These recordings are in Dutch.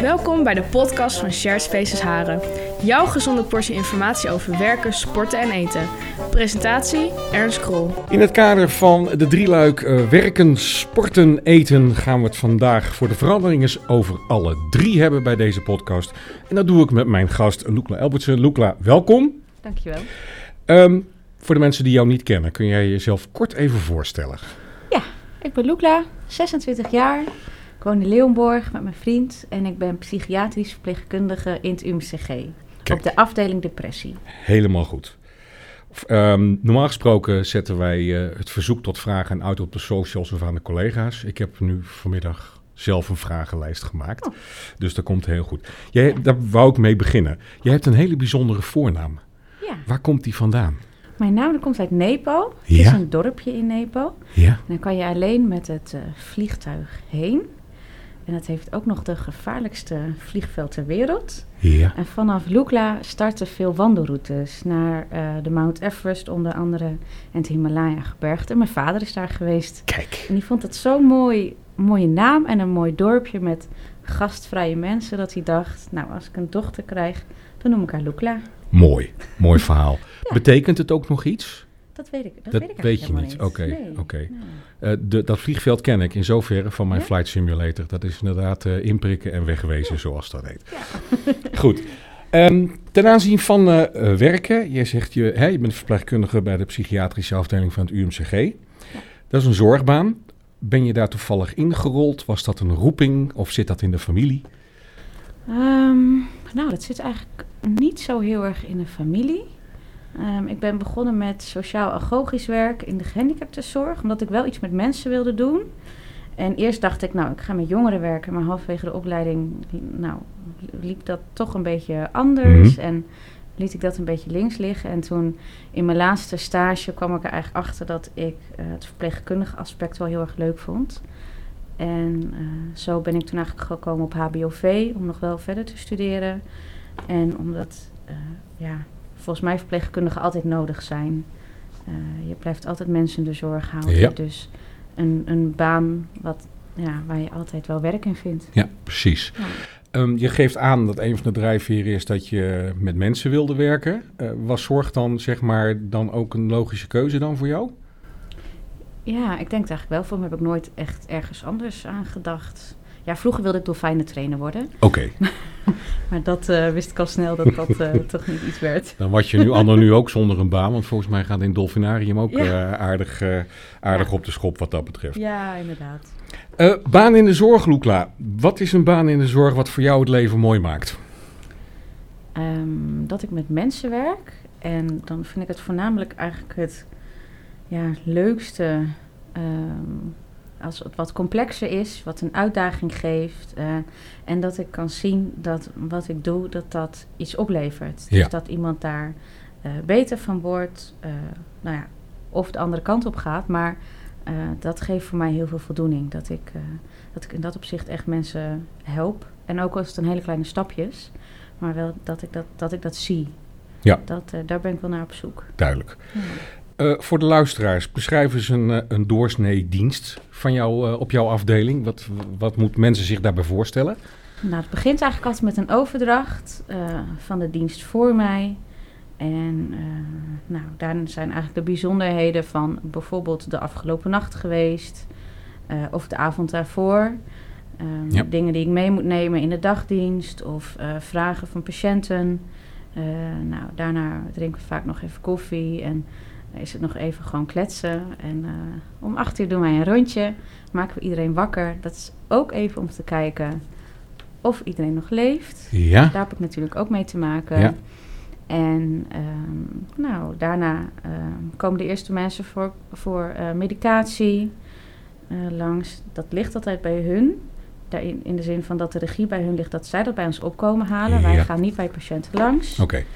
Welkom bij de podcast van Shared Spaces Haren. Jouw gezonde portie informatie over werken, sporten en eten. Presentatie Ernst Krol. In het kader van de drieluik uh, werken, sporten, eten gaan we het vandaag voor de verandering eens over alle drie hebben bij deze podcast. En dat doe ik met mijn gast Loekla Elbertsen. Loekla, welkom. Dankjewel. Um, voor de mensen die jou niet kennen, kun jij jezelf kort even voorstellen? Ja, ik ben Loekla, 26 jaar. Ik woon in Leeuwenborg met mijn vriend en ik ben psychiatrisch verpleegkundige in het UMCG. Op de afdeling depressie. Helemaal goed. Um, normaal gesproken zetten wij uh, het verzoek tot vragen uit op de socials of aan de collega's. Ik heb nu vanmiddag zelf een vragenlijst gemaakt. Oh. Dus dat komt heel goed. Jij, daar wou ik mee beginnen. Jij hebt een hele bijzondere voornaam. Ja. Waar komt die vandaan? Mijn naam komt uit Nepo. Het is een dorpje in Nepo. Ja. dan kan je alleen met het uh, vliegtuig heen. En het heeft ook nog de gevaarlijkste vliegveld ter wereld. Ja. En vanaf Lukla starten veel wandelroutes naar uh, de Mount Everest onder andere en het Himalaya-gebergte. Mijn vader is daar geweest. Kijk. En die vond het zo'n mooi, mooie naam en een mooi dorpje met gastvrije mensen dat hij dacht, nou als ik een dochter krijg, dan noem ik haar Lukla. Mooi, mooi verhaal. Betekent het ook nog iets? Dat weet ik, dat, dat weet, ik weet je niet. Oké, nee, oké. Nee. Uh, dat vliegveld ken ik in zoverre van mijn ja? flight simulator. Dat is inderdaad uh, inprikken en wegwezen, ja. zoals dat heet. Ja. Goed. Um, ten aanzien van uh, werken, je zegt je, hè, je bent verpleegkundige bij de psychiatrische afdeling van het UMCG. Dat is een zorgbaan. Ben je daar toevallig ingerold? Was dat een roeping of zit dat in de familie? Um, nou, dat zit eigenlijk niet zo heel erg in de familie. Um, ik ben begonnen met sociaal-agogisch werk in de gehandicaptenzorg, omdat ik wel iets met mensen wilde doen. En eerst dacht ik, nou, ik ga met jongeren werken, maar halverwege de opleiding nou, liep dat toch een beetje anders. Mm-hmm. En liet ik dat een beetje links liggen. En toen in mijn laatste stage kwam ik er eigenlijk achter dat ik uh, het verpleegkundige aspect wel heel erg leuk vond. En uh, zo ben ik toen eigenlijk gekomen op HBOV om nog wel verder te studeren. En omdat, uh, ja, volgens mij verpleegkundigen altijd nodig zijn. Uh, je blijft altijd mensen de zorg houden. Ja. Dus een, een baan wat, ja, waar je altijd wel werk in vindt. Ja, precies. Ja. Um, je geeft aan dat een van de drijfveren is dat je met mensen wilde werken. Uh, was zorg dan zeg maar dan ook een logische keuze dan voor jou? Ja, ik denk het eigenlijk wel. Voor me heb ik nooit echt ergens anders aan gedacht. Ja, vroeger wilde ik dolfijnentrainer worden. Oké. Okay. maar dat uh, wist ik al snel dat dat uh, toch niet iets werd. Dan was je nu ander nu ook zonder een baan. Want volgens mij gaat in dolfinarium ook ja. uh, aardig, aardig ja. op de schop wat dat betreft. Ja, inderdaad. baan in de zorg, Loekla. Wat is een baan in de zorg wat voor jou het leven mooi maakt? Um, dat ik met mensen werk. En dan vind ik het voornamelijk eigenlijk het ja, leukste... Um, als het wat complexer is, wat een uitdaging geeft. Uh, en dat ik kan zien dat wat ik doe, dat dat iets oplevert. Ja. Dus dat iemand daar uh, beter van wordt. Uh, nou ja, of de andere kant op gaat. Maar dat geeft voor mij heel veel voldoening. Dat ik, dat ik in dat opzicht echt mensen help. En ook als het een hele kleine stapje is. Maar wel dat ik dat, dat, ik dat zie. Ja. Dat, daar ben ik wel naar op zoek. Duidelijk. Ja. Uh, voor de luisteraars, beschrijf eens een, uh, een doorsnee dienst van jou uh, op jouw afdeling. Wat, wat moeten mensen zich daarbij voorstellen? Nou, het begint eigenlijk altijd met een overdracht van de dienst voor mij. En nou, daar zijn eigenlijk de bijzonderheden van bijvoorbeeld de afgelopen nacht geweest of de avond daarvoor. Um, Ja. Dingen die ik mee moet nemen in de dagdienst of vragen van patiënten. nou, daarna drinken we vaak nog even koffie en is het nog even gewoon kletsen. En uh, om acht uur doen wij een rondje. Maken we iedereen wakker. Dat is ook even om te kijken of iedereen nog leeft. Ja. Daar heb ik natuurlijk ook mee te maken. Ja. En um, nou, daarna um, komen de eerste mensen voor, voor uh, medicatie uh, langs. Dat ligt altijd bij hun. Daarin, in de zin van dat de regie bij hun ligt, dat zij dat bij ons opkomen halen. Ja. Wij gaan niet bij patiënten langs. Oké. Okay.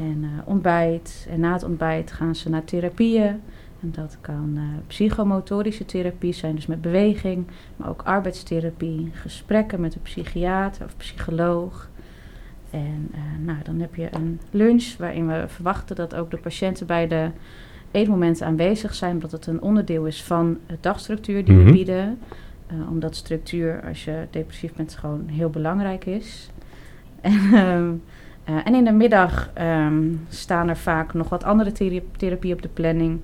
En uh, ontbijt. En na het ontbijt gaan ze naar therapieën. En dat kan uh, psychomotorische therapie zijn, dus met beweging. Maar ook arbeidstherapie, gesprekken met een psychiater of psycholoog. En uh, nou, dan heb je een lunch waarin we verwachten dat ook de patiënten bij de eetmomenten aanwezig zijn. Omdat het een onderdeel is van de dagstructuur die Mhm. we bieden. Eh, omdat structuur, als je depressief bent, gewoon heel belangrijk is. En, eh, en in de middag ehm, staan er vaak nog wat andere thera- therapie op de planning.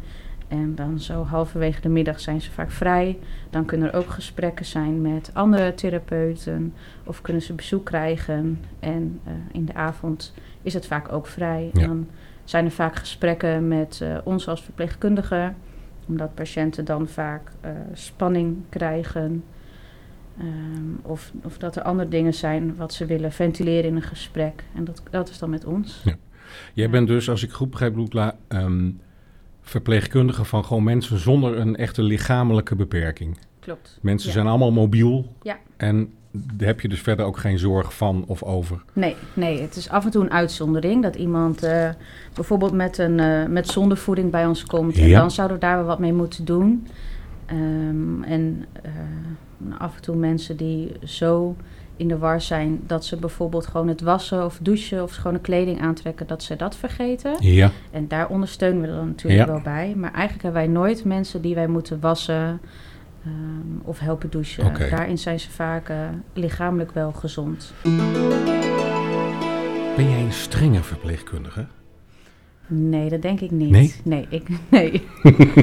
En dan zo halverwege de middag zijn ze vaak vrij. Dan kunnen er ook gesprekken zijn met andere therapeuten. Of kunnen ze bezoek krijgen. En eh, in de avond is het vaak ook vrij. Ja. En dan zijn er vaak gesprekken met eh, ons als verpleegkundige. Omdat patiënten dan vaak spanning krijgen. Ehm, of, of dat er andere dingen zijn wat ze willen ventileren in een gesprek. En dat, dat is dan met ons. Ja. Jij bent dus, als ik goed begrijp, Loekla, ehm, verpleegkundige van gewoon mensen zonder een echte lichamelijke beperking. Klopt. Mensen Ja. zijn allemaal mobiel. Ja. En daar heb je dus verder ook geen zorg van of over. Nee, nee, het is af en toe een uitzondering dat iemand eh, bijvoorbeeld met, een, eh, met zondevoeding bij ons komt. En Ja. dan zouden we daar wel wat mee moeten doen. Ehm, en eh, af en toe mensen die zo in de war zijn dat ze bijvoorbeeld gewoon het wassen of douchen of schone kleding aantrekken, dat ze dat vergeten. Ja. En daar ondersteunen we dan natuurlijk Ja. wel bij. Maar eigenlijk hebben wij nooit mensen die wij moeten wassen ehm, of helpen douchen. Daarin zijn ze vaak eh, lichamelijk wel gezond. Ben jij een strenge verpleegkundige? Nee, dat denk ik niet. Nee? Nee, ik, nee.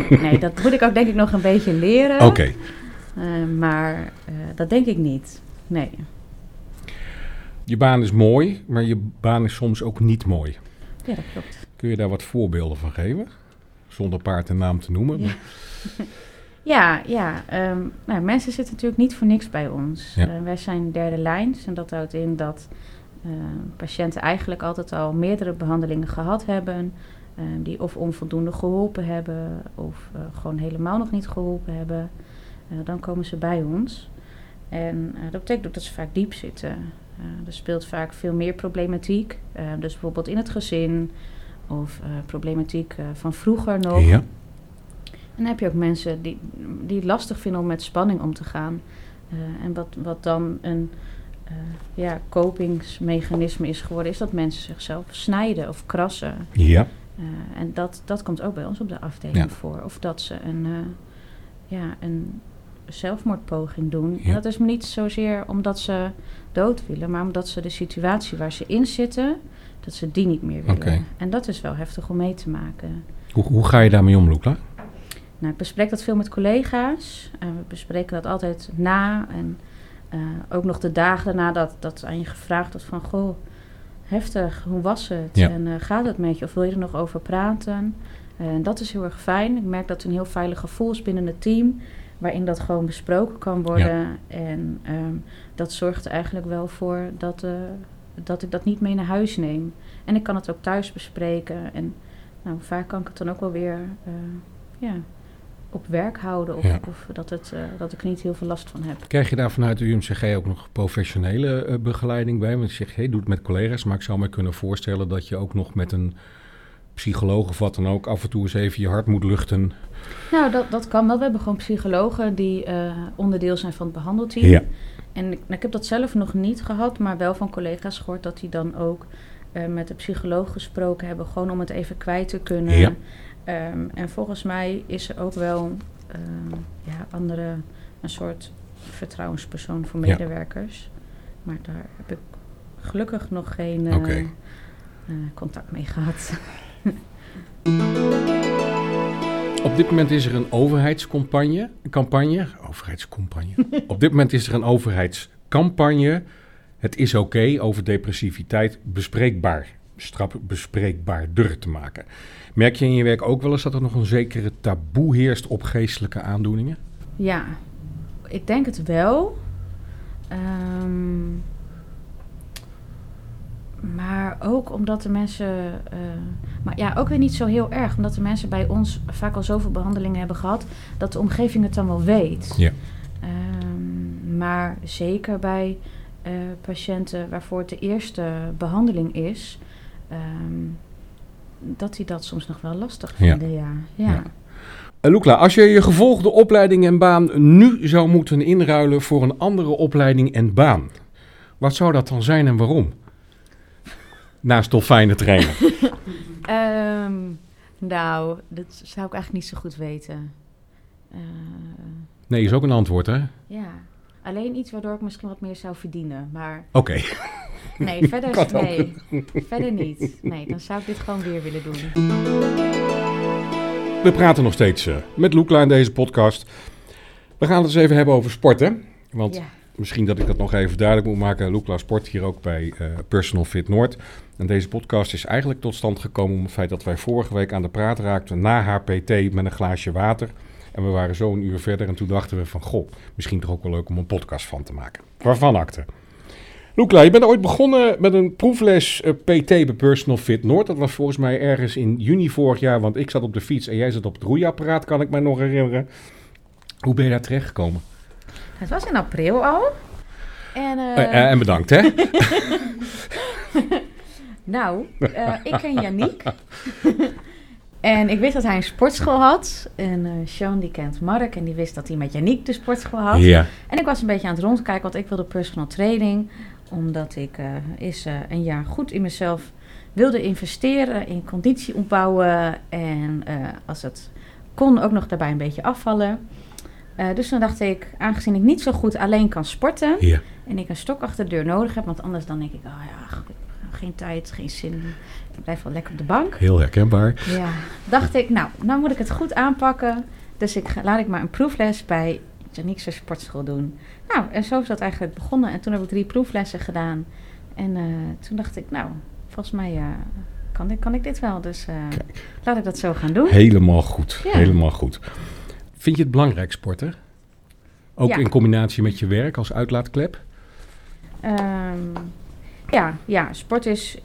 nee dat moet ik ook denk ik nog een beetje leren. Oké. Eh, maar eh, dat denk ik niet. Nee. Je baan is mooi, maar je baan is soms ook niet mooi. Ja, dat klopt. Kun je daar wat voorbeelden van geven? Zonder paard en naam te noemen. Ja. Ja, ja. ehm, nou, mensen zitten natuurlijk niet voor niks bij ons. Ja. Eh, wij zijn derde lijns en dat houdt in dat eh, patiënten eigenlijk altijd al meerdere behandelingen gehad hebben. eh, die of onvoldoende geholpen hebben of eh, gewoon helemaal nog niet geholpen hebben. Dan komen ze bij ons. En dat betekent ook dat ze vaak diep zitten. Er speelt vaak veel meer problematiek. Dus bijvoorbeeld in het gezin of problematiek van vroeger nog. Ja. En dan heb je ook mensen die, die het lastig vinden om met spanning om te gaan. En wat, wat dan een ja, kopingsmechanisme is geworden, is dat mensen zichzelf snijden of krassen. Ja. Eh, en dat, dat komt ook bij ons op de afdeling Ja. voor. Of dat ze een, eh, ja, een zelfmoordpoging doen. Ja. En dat is niet zozeer omdat ze dood willen, maar omdat ze de situatie waar ze in zitten, dat ze die niet meer willen. En dat is wel heftig om mee te maken. Hoe, hoe ga je daarmee om, Loekla? Nou, ik bespreek dat veel met collega's. Eh, we bespreken dat altijd na. En eh, ook nog de dagen daarna dat, dat aan je gevraagd wordt van... Goh, heftig, hoe was het? Ja. En eh, gaat het met je? Of wil je er nog over praten? Eh, En dat is heel erg fijn. Ik merk dat het een heel veilig gevoel is binnen het team... waarin dat gewoon besproken kan worden. En ehm, dat zorgt er eigenlijk wel voor dat, dat ik dat niet mee naar huis neem. En ik kan het ook thuis bespreken. En nou, vaak kan ik het dan ook wel weer... ja, op werk houden of, Ja. of dat, het, eh, dat ik niet heel veel last van heb. Krijg je daar vanuit de UMCG ook nog professionele eh, begeleiding bij? Want je zegt, hey, doe het met collega's. Maar ik zou me kunnen voorstellen dat je ook nog met een psycholoog of wat dan ook... af en toe eens even je hart moet luchten. Nou, dat, dat kan wel. We hebben gewoon psychologen die eh, onderdeel zijn van het behandelteam. En ik, nou, ik heb dat zelf nog niet gehad, maar wel van collega's gehoord dat die dan ook met de psycholoog gesproken hebben, gewoon om het even kwijt te kunnen. Ja. Ehm, en volgens mij is er ook wel ehm, ja, andere, een soort vertrouwenspersoon voor Ja. medewerkers. Maar daar heb ik gelukkig nog geen eh, eh, contact mee gehad. Op dit moment is er een overheidscampagne. Campagne, overheidscampagne. Op dit moment is er een overheidscampagne. Het is oké over depressiviteit bespreekbaar, strap, bespreekbaarder te maken. Merk je in je werk ook wel eens dat er nog een zekere taboe heerst op geestelijke aandoeningen? Ja, ik denk het wel. Ehm, maar ook omdat de mensen. eh, maar ja, ook weer niet zo heel erg. Omdat de mensen bij ons vaak al zoveel behandelingen hebben gehad. dat de omgeving het dan wel weet. Ja. Ehm, maar zeker bij eh, patiënten waarvoor het de eerste behandeling is. Ehm, dat die dat soms nog wel lastig vinden, ja. ja. Ja. Uh, Loekla, als je je gevolgde opleiding en baan nu zou moeten inruilen voor een andere opleiding en baan, wat zou dat dan zijn en waarom? Naast dolfijnen trainen. Ehm, nou, dat zou ik eigenlijk niet zo goed weten. Eh, Nee is ook een antwoord, hè? Ja. Alleen iets waardoor ik misschien wat meer zou verdienen. Maar Oké. Nee, verder, nee, verder niet. Nee, dan zou ik dit gewoon weer willen doen. We praten nog steeds eh, met Loekla in deze podcast. We gaan het eens even hebben over sporten. Want Ja. misschien dat ik dat nog even duidelijk moet maken. Loekla sport hier ook bij eh, Personal Fit Noord. En deze podcast is eigenlijk tot stand gekomen om het feit dat wij vorige week aan de praat raakten na haar PT met een glaasje water. En we waren zo een uur verder en toen dachten we van, goh, misschien toch ook wel leuk om een podcast van te maken. Waarvan akte? Loekla, je bent ooit begonnen met een proefles eh, PT bij Personal Fit Noord. Dat was volgens mij ergens in juni vorig jaar, want ik zat op de fiets en jij zat op het roeiapparaat, kan ik mij nog herinneren. Hoe ben je daar terechtgekomen? Het was in april al. En, eh, Eh, en bedankt, hè? nou, ik ken Yannick. en ik wist dat hij een sportschool had. En Sean die kent Mark en die wist dat hij met Yannick de sportschool had. Ja. En ik was een beetje aan het rondkijken, want ik wilde personal training. Omdat ik eh eens eh, een jaar goed in mezelf wilde investeren, in conditie opbouwen. En eh, als het kon, ook nog daarbij een beetje afvallen. Dus toen dacht ik, aangezien ik niet zo goed alleen kan sporten... Ja. en ik een stok achter de deur nodig heb... want anders dan denk ik, oh ja, geen tijd, geen zin. Ik blijf wel lekker op de bank. Heel herkenbaar. Ja, dacht ik, nou, nou moet ik het goed aanpakken. Dus ik, laat ik maar een proefles bij Janiekse sportschool doen. Nou, en zo is dat eigenlijk begonnen. En toen heb ik drie proeflessen gedaan. En eh, toen dacht ik, nou, volgens mij eh, kan, ik, kan ik dit wel. Dus eh, laat ik dat zo gaan doen. Helemaal goed. Ja. Helemaal goed. Vind je het belangrijk sporten? Ook Ja. in combinatie met je werk als uitlaatklep? Ehm, ja, ja, sport is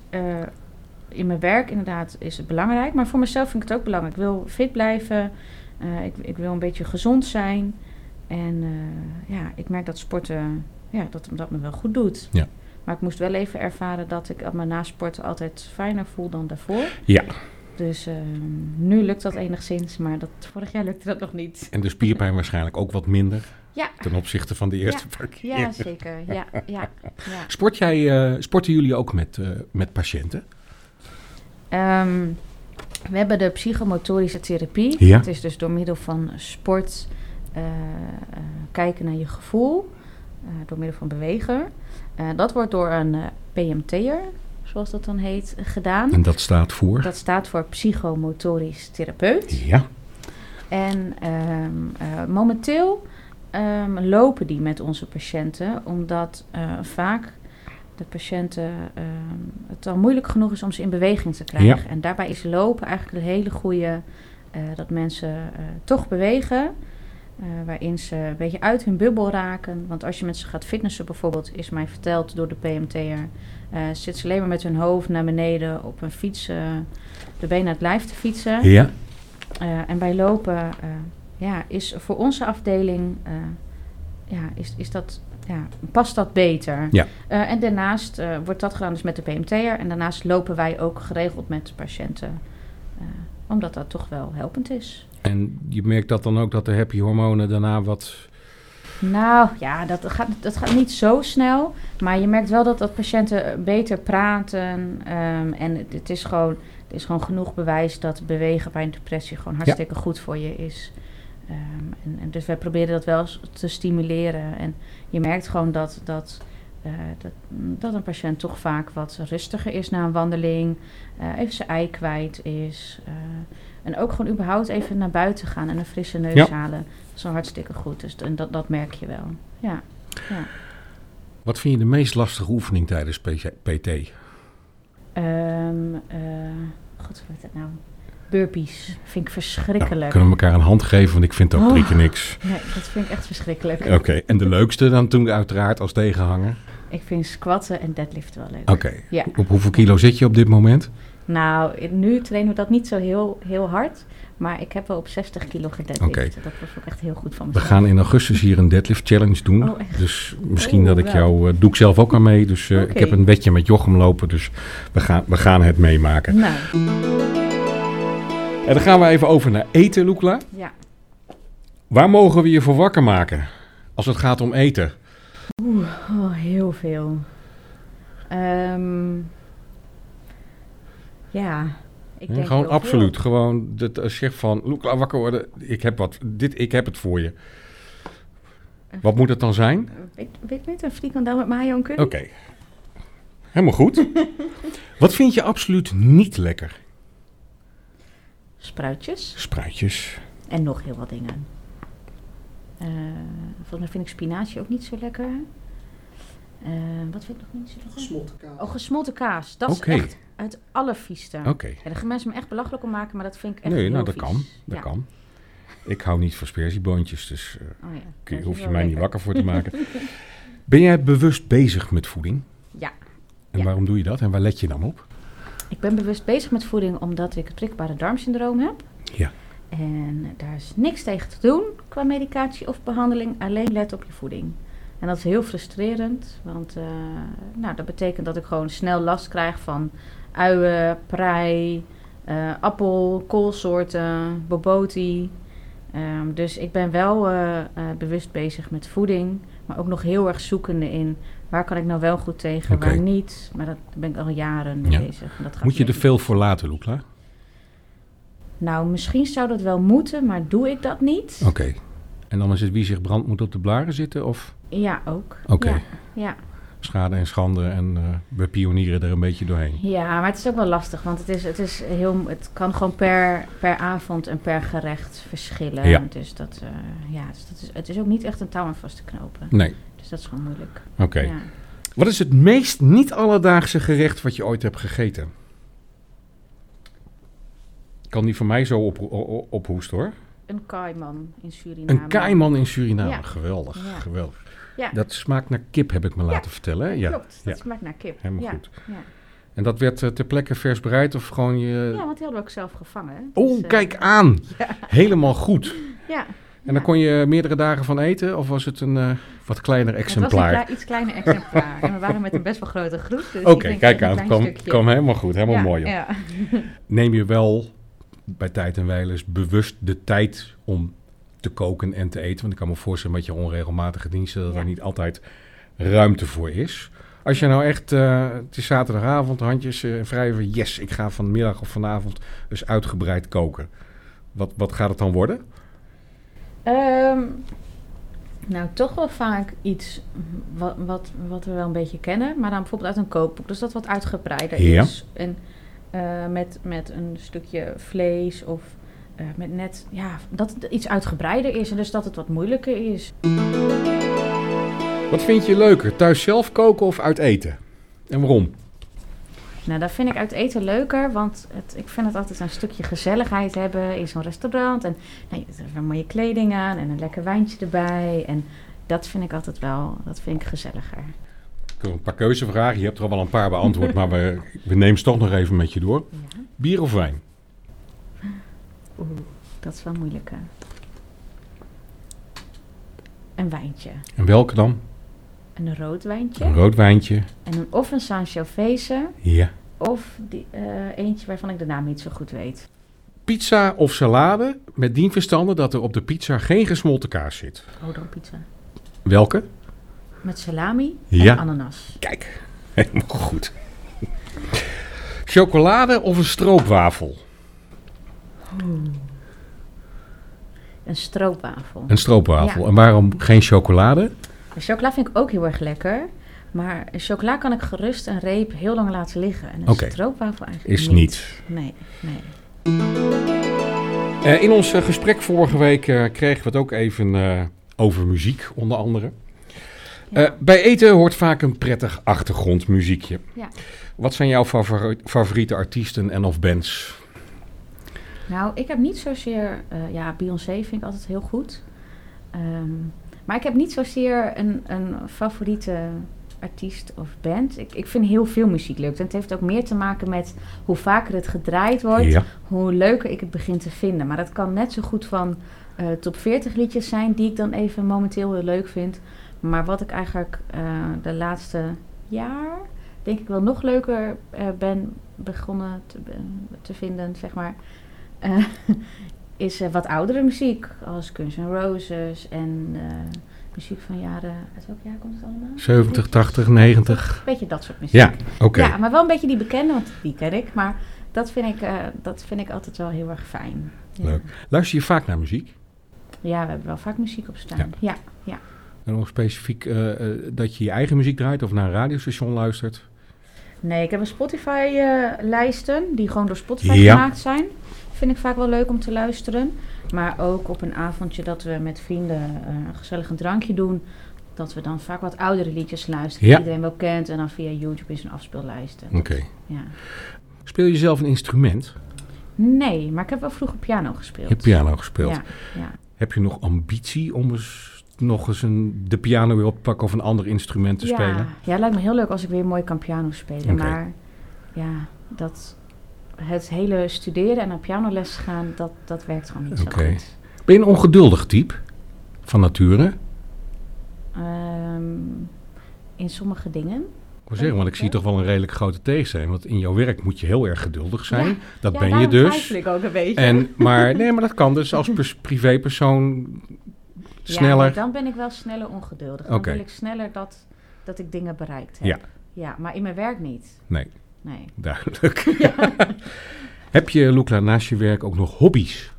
in mijn werk inderdaad is het belangrijk. Maar voor mezelf vind ik het ook belangrijk. Ik wil fit blijven. Ik, ik wil een beetje gezond zijn. En eh, ja, ik merk dat sporten ja, dat, dat me wel goed doet. Ja. Maar ik moest wel even ervaren dat ik me na sporten altijd fijner voel dan daarvoor. Ja. Dus ehm, nu lukt dat enigszins, maar dat, vorig jaar lukte dat nog niet. En de spierpijn waarschijnlijk ook wat minder Ja, ten opzichte van de eerste paar keer. ja zeker. Ja, ja, ja. Sport jij, eh, sporten jullie ook met, eh, met patiënten? Ehm, we hebben de psychomotorische therapie. Ja. Het is dus door middel van sport eh, eh, kijken naar je gevoel, eh, door middel van bewegen. Dat wordt door een PMT'er, zoals dat dan heet, gedaan. En dat staat voor? Dat staat voor psychomotorisch therapeut. Ja. En ehm, eh, momenteel ehm, lopen die met onze patiënten, omdat vaak de patiënten ehm, het al moeilijk genoeg is om ze in beweging te krijgen. En daarbij is lopen eigenlijk een hele goede, eh, dat mensen toch bewegen. Eh, waarin ze een beetje uit hun bubbel raken. Want als je met ze gaat fitnessen bijvoorbeeld, is mij verteld door de PMT'er, eh zit ze alleen maar met hun hoofd naar beneden op een fiets, eh, de benen uit het lijf te fietsen. Ja. En bij lopen ja, is voor onze afdeling ja, is, is dat, ja, past dat beter. Ja. En daarnaast wordt dat gedaan dus met de PMT'er. En daarnaast lopen wij ook geregeld met patiënten. omdat dat toch wel helpend is. En je merkt dat dan ook dat de happy hormonen daarna wat... Nou ja, dat gaat, dat gaat niet zo snel. Maar je merkt wel dat, dat patiënten beter praten. ehm, en het, het is gewoon, het is gewoon genoeg bewijs dat bewegen bij een depressie gewoon hartstikke goed voor je is. Ehm, en, en dus wij proberen dat wel te stimuleren. En je merkt gewoon dat, dat, eh, dat, dat een patiënt toch vaak wat rustiger is na een wandeling. eh, even zijn ei kwijt is. eh, en ook gewoon überhaupt even naar buiten gaan en een frisse neus Ja. halen. Dat is al hartstikke goed. Dus en dat, dat merk je wel. Ja. Wat vind je de meest lastige oefening tijdens PT? Ehm eh God, wat is dat nou? Burpees. Vind ik Nou, verschrikkelijk. kunnen we elkaar een hand geven, want ik vind ook Oh. drie keer niks. Nee, dat vind ik echt verschrikkelijk. Oké, en de leukste dan toen uiteraard als tegenhanger? Ik vind squatten en deadliften wel leuk. Oké, Ja. op hoeveel kilo zit je op dit moment? Nou, nu trainen we dat niet zo heel, heel hard. Maar ik heb wel op 60 kilo gedeadlift. Oké. Dat was ook echt heel goed van We mezelf. gaan in augustus hier een deadlift challenge doen. Oh, echt? dus misschien Oh, dat ik wel. jou... eh, doe ik zelf ook aan mee. Dus eh, ik heb een wedje met Jochem lopen. Dus we gaan, we gaan het meemaken. Nou, En dan gaan we even over naar eten, Loekla. ja. Waar mogen we je voor wakker maken? Als het gaat om eten. Oeh, oh, heel veel. Ehm, ja, ik denk gewoon veel. absoluut. Gewoon dat als je zegt van... Loekla, wakker worden. Ik heb, wat, dit, ik heb het voor je. Wat moet het dan zijn? Weet, weet niet, een frikandel met mayo en curry? Oké. Helemaal goed. Wat vind je absoluut niet lekker? Spruitjes Spruitjes. en nog heel wat dingen. Eh, volgens mij vind ik spinazie ook niet zo lekker. Eh, wat vind ik nog niet zo lekker? Gesmolten kaas. Oh, gesmolten kaas. Dat is echt het allervieste. Oké. Ja, daar gaan mensen me echt belachelijk om maken, maar dat vind ik echt Nee, heel nou dat vies. kan. Dat Ja. kan. Ik hou niet van sperzieboontjes, dus eh, Oh, ja. kun je- Dat hoef je mij niet wakker voor te maken. Ben jij bewust bezig met voeding? Ja. En Ja. waarom doe je dat? En waar let je dan op? Ik ben bewust bezig met voeding omdat ik het prikbare darmsyndroom heb. Ja. En daar is niks tegen te doen qua medicatie of behandeling. Alleen let op je voeding. En dat is heel frustrerend, want eh, nou, dat betekent dat ik gewoon snel last krijg van uien, prei, eh, appel, koolsoorten, boboti. Ehm, dus ik ben wel eh, bewust bezig met voeding, maar ook nog heel erg zoekende in waar kan ik nou wel goed tegen, waar niet. Maar dat ben ik al jaren mee Ja. bezig. En dat gaat Moet je er veel voor laten, Loekla? Nou, misschien zou dat wel moeten, maar doe ik dat niet? Oké. En dan is het wie zich brandt moet op de blaren zitten? Of Ja, ook. Oké. Ja, ja. schade en schande en eh, we pionieren er een beetje doorheen? ja, maar het is ook wel lastig, want het, is, het, is heel, het kan gewoon per, per avond en per gerecht verschillen. Ja. Dus, dat, eh, ja, dus dat is, het is ook niet echt een touw aan vast te knopen. Nee. Dus dat is gewoon moeilijk. Oké. Ja. Wat is het meest niet alledaagse gerecht wat je ooit hebt gegeten? Kan die van mij zo op, op, ophoesten hoor. Een kaiman in Suriname. Een kaiman in Suriname. Ja. Geweldig, Ja. geweldig. Ja. Dat smaakt naar kip, heb ik me laten vertellen. Ja. Klopt, dat smaakt naar kip. Helemaal goed. Ja. En dat werd eh, ter plekke vers bereid of gewoon je... ja, want die hadden we ook zelf gevangen. Oh, Dus, eh, kijk aan! Helemaal goed. Ja. En daar kon je meerdere dagen van eten? Of was het een eh, wat kleiner Het was exemplaar? een klei- iets kleiner exemplaar. en we waren met een best wel grote groep. Dus Oké, kijk een aan. klein Kwam, helemaal goed. Helemaal Ja, mooi. Ja. Neem je wel bij tijd en wijle eens bewust de tijd om te koken en te eten? Want ik kan me voorstellen met je onregelmatige diensten dat Ja. er niet altijd ruimte voor is. Als je nou echt, eh, het is zaterdagavond, handjes eh wrijven, yes, ik ga vanmiddag of vanavond dus uitgebreid koken. Wat, wat gaat het dan worden? Ehm, nou, toch wel vaak iets wat, wat, wat we wel een beetje kennen, maar dan bijvoorbeeld uit een kookboek. Dus dat wat uitgebreider Ja. is. En eh, met, met een stukje vlees of eh, met net, ja, dat het iets uitgebreider is en dus dat het wat moeilijker is. Wat vind je leuker, thuis zelf koken of uit eten? En waarom? Nou, dat vind ik uit eten leuker, want het, ik vind het altijd een stukje gezelligheid hebben in zo'n restaurant. En nou, je hebt er mooie kleding aan en een lekker wijntje erbij. En dat vind ik altijd wel, dat vind ik gezelliger. Ik heb een paar keuzevragen. Je hebt er al wel een paar beantwoord, maar we, we nemen ze toch nog even met je door. Ja. Bier of wijn? Oeh, dat is wel moeilijker. Een wijntje. En welke dan? Een rood wijntje. Een rood wijntje. En een, of een Sangiovese. Ja. Of die, eh, eentje waarvan ik de naam niet zo goed weet. Pizza of salade met dien verstande dat er op de pizza geen gesmolten kaas zit. Oh, dan pizza. Welke? Met salami Ja. en ananas. Kijk, helemaal goed. Chocolade of een stroopwafel? Een stroopwafel. Een stroopwafel. Ja. En waarom geen chocolade? De chocola vind ik ook heel erg lekker. Maar chocola kan ik gerust een reep heel lang laten liggen. En een stroopwafel eigenlijk Is niet. Nee, nee. Eh, in ons eh, gesprek vorige week eh, kregen we het ook even over muziek, onder andere. Ja. Eh, bij eten hoort vaak een prettig achtergrondmuziekje. Ja. Wat zijn jouw favori- favoriete artiesten en of bands? Nou, ik heb niet zozeer... eh, ja, Beyoncé vind ik altijd heel goed. Ehm, maar ik heb niet zozeer een, een favoriete artiest of band. Ik, ik vind heel veel muziek leuk. En het heeft ook meer te maken met hoe vaker het gedraaid wordt... Ja. hoe leuker ik het begin te vinden. Maar dat kan net zo goed van eh, top 40 liedjes zijn die ik dan even momenteel heel leuk vind. Maar wat ik eigenlijk eh, de laatste jaar, denk ik wel nog leuker eh, ben begonnen te, te vinden, zeg maar, eh, is wat oudere muziek. Als Guns N' Roses en muziek van jaren, uit welk jaar komt het allemaal? 70, 80, 90. Beetje dat soort muziek. Ja, oké. Ja, maar wel een beetje die bekende, want die ken ik. Maar dat vind ik, dat vind ik altijd wel heel erg fijn. Ja. Leuk. Luister je vaak naar muziek? Ja, we hebben wel vaak muziek op staan. Ja, ja. En nog specifiek eh, eh, dat je je eigen muziek draait of naar een radiostation luistert? Nee, ik heb een Spotify-lijsten die gewoon door Spotify Ja. gemaakt zijn. Vind ik vaak wel leuk om te luisteren. Maar ook op een avondje dat we met vrienden eh, een gezellig een drankje doen. Dat we dan vaak wat oudere liedjes luisteren Ja. die iedereen wel kent. En dan via YouTube is een afspeellijst. Oké. Ja. Speel je zelf een instrument? Nee, maar ik heb wel vroeger piano gespeeld. Je hebt piano gespeeld. Ja, ja. Heb je nog ambitie om eens nog eens een, de piano weer op te pakken of een ander instrument te ja. spelen? Ja, het lijkt me heel leuk als ik weer mooi kan piano spelen. Maar ja, dat, het hele studeren en naar pianoles gaan, dat, dat werkt gewoon niet zo goed. Ben je een ongeduldig type van nature? Ehm, in sommige dingen. Ik wil zeggen, want ik zie toch wel een redelijk grote tegenstelling. Want in jouw werk moet je heel erg geduldig zijn. Ja. Dat Ja, ben je dus. twijfel ik ook een beetje. En, maar, nee, maar dat kan dus als pers- privépersoon sneller. maar dan ben ik wel sneller ongeduldig. Dan wil ik sneller dat, dat ik dingen bereikt heb. Ja. Ja, maar in mijn werk niet. Nee, Nee. duidelijk. Heb je, Lukla, naast je werk ook nog hobby's?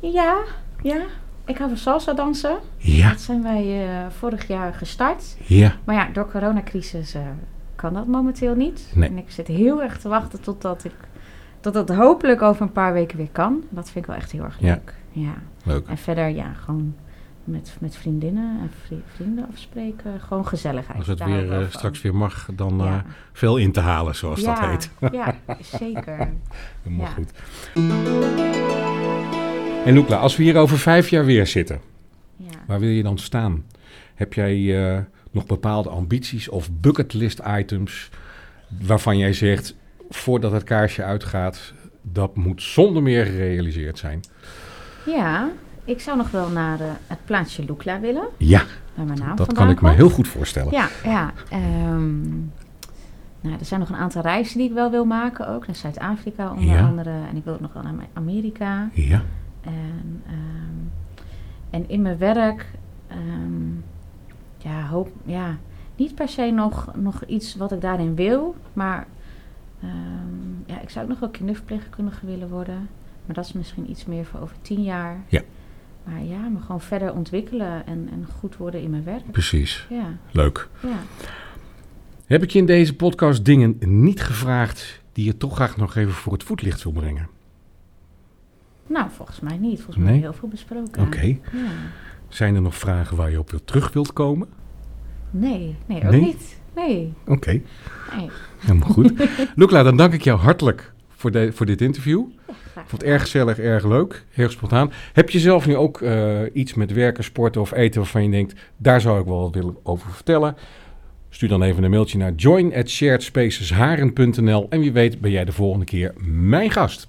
Ja, ja. Ik hou van salsa dansen. Ja, Dat zijn wij eh, vorig jaar gestart. ja. Maar ja, door coronacrisis eh, kan dat momenteel niet. Nee. En ik zit heel erg te wachten totdat ik tot dat hopelijk over een paar weken weer kan. Dat vind ik wel echt heel erg Ja. leuk. Ja. Leuk. En verder, ja, gewoon met, met vriendinnen en vri- vrienden afspreken. Gewoon gezelligheid. Als het Daar weer eh, straks weer mag, dan eh, Ja. veel in te halen, zoals dat Ja, heet. ja, zeker. Helemaal Ja. goed. En Lukla, als we hier over vijf jaar weer zitten, Ja. waar wil je dan staan? Heb jij eh, nog bepaalde ambities of bucketlist items waarvan jij zegt, voordat het kaarsje uitgaat, dat moet zonder meer gerealiseerd zijn? ja, ik zou nog wel naar eh, het plaatsje Lukla willen. Ja, Waar mijn naam dat kan ik me komt. heel goed voorstellen. Ja, ja. ehm, nou, er zijn nog een aantal reizen die ik wel wil maken ook. Naar Zuid-Afrika onder Ja. andere. En ik wil ook nog wel naar Amerika. Ja, En, ehm, en in mijn werk, ehm, ja, hoop, ja, niet per se nog, nog iets wat ik daarin wil. Maar ehm, ja, ik zou ook nog wel kinderverpleegkundige willen worden. Maar dat is misschien iets meer voor over tien jaar. Ja. Maar ja, me gewoon verder ontwikkelen en, en goed worden in mijn werk. precies. Ja, Leuk. ja. Heb ik je in deze podcast dingen niet gevraagd die je toch graag nog even voor het voetlicht wil brengen? Nou, volgens mij niet. Volgens mij Nee? hebben we heel veel besproken. Oké. Ja. Zijn er nog vragen waar je op weer terug wilt komen? Nee, nee, ook Nee? niet. Nee, Oké, nee. helemaal goed. Lukla, dan dank ik jou hartelijk voor, de, voor dit interview. Ik vond het erg gezellig, erg leuk, erg spontaan. Heb je zelf nu ook eh, iets met werken, sporten of eten waarvan je denkt, daar zou ik wel wat willen over vertellen? Stuur dan even een mailtje naar join at sharedspacesharen.nl en wie weet ben jij de volgende keer mijn gast.